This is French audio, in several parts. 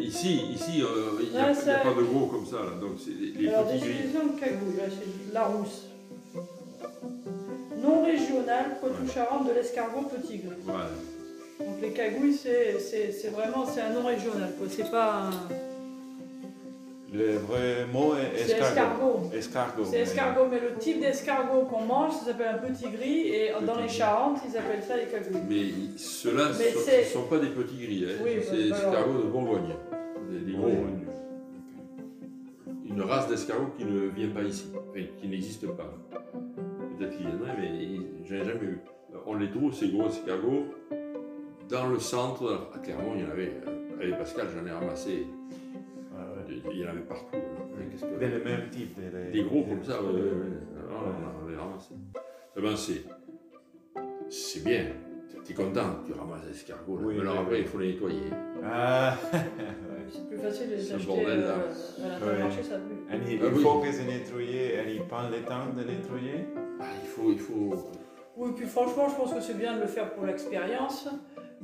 ici, ici, euh, il n'y a, pas de gros comme ça. Là. Donc c'est les, Alors, petits gris. de cagouille, là, c'est de la rousse. Non régional, Poitou-Charentes, de l'escargot petit gris. Voilà. Donc les cagouilles, c'est c'est- c'est vraiment c'est un non régional. quoi. C'est pas un. Le vrai mot est C'est escargot. Escargot. C'est escargot, mais le type d'escargot qu'on mange, ça s'appelle un petit gris, et dans les. Charentes, ils appellent ça les cagouilles. Mais ceux-là Mais ne sont, pas des petits gris. Hein. Oui, c'est des escargots de Bourgogne. Des, des gros. Oui. Une race d'escargots qui ne vient pas ici, qui n'existe pas. Peut-être qu'il y en a, mais je n'ai jamais vu. On les trouve, ces gros escargots, dans le centre. À Clermont, il y en avait. euh, Avec Pascal, j'en ai ramassé. Il y en avait partout. hein. Qu'est-ce que- C'est le même type. de- Des gros comme ça, ouais. Alors, on en avait ramassé. Eh ben, c'est, c'est bien. T'es content, tu ramasses l'escargot. Oui, Mais alors après, oui. il faut les nettoyer. Ah, C'est plus facile de les acheter bordel, là. euh, à l'intermarché, ça pue. et il, Ah oui. faut que c'est nettoyé et il prend le temps de nettoyer. Ah, il faut, il faut. Oui, puis franchement, je pense que c'est bien de le faire pour l'expérience.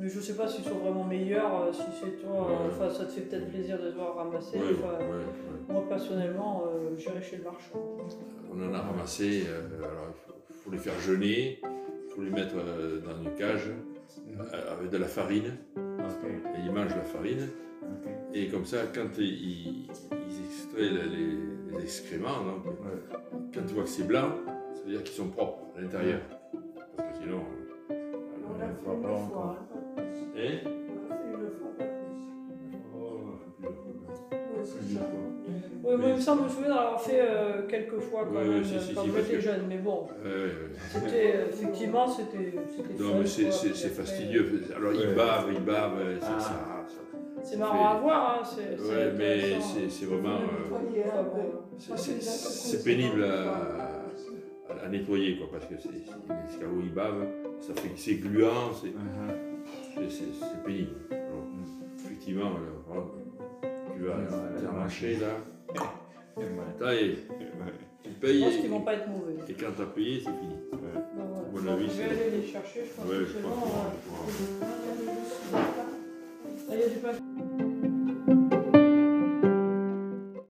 Mais je sais pas s'ils sont vraiment meilleurs, euh, si c'est toi, Ouais. euh, enfin ça te fait peut-être plaisir de te voir ramasser. Ouais, enfin, ouais, ouais. Moi personnellement, euh, j'irai chez le marchand. On en a ramassé. euh, alors, il faut, faut les faire jeûner. Il faut les mettre euh, dans une cage euh, avec de la farine. Et ils mangent la farine. Et comme ça, quand ils, ils extraient les, les excréments, donc, Ouais. quand tu vois que c'est blanc, ça veut dire qu'ils sont propres à l'intérieur. On l'a Ouais, fait pas une fois. encore. Hein On l'a fait une fois. Oui, moi, il me semble me souvenir d'avoir fait euh, quelques fois quand même, ouais, si, si, quand si, j'étais que- jeune, mais bon, c'était euh, effectivement c'était c'était Non, fun, mais c'est- quoi, c'est puis c'est après, fastidieux. Alors, ils Ouais. bavent, ils bavent. c'est Ah. ça, ça- C'est marrant à voir, hein, c'est c'est Ouais, mais c'est c'est vraiment. euh, c'est pénible à, à- à nettoyer, quoi, parce que c'est- escargots, ils bavent, ça fait que c'est gluant, c'est Uh-huh. c'est- c'est- c'est pénible. Alors, effectivement, voilà, tu vas Ouais, à la marché, là, t'as- et ouais. tu Je payes, pense et, qu'ils vont pas être mauvais. et quand t'as payé, c'est fini. Bon, voilà. avis, je vais aller les chercher, je pense Ouais, que je c'est pense bon. Ah, il y a du pain.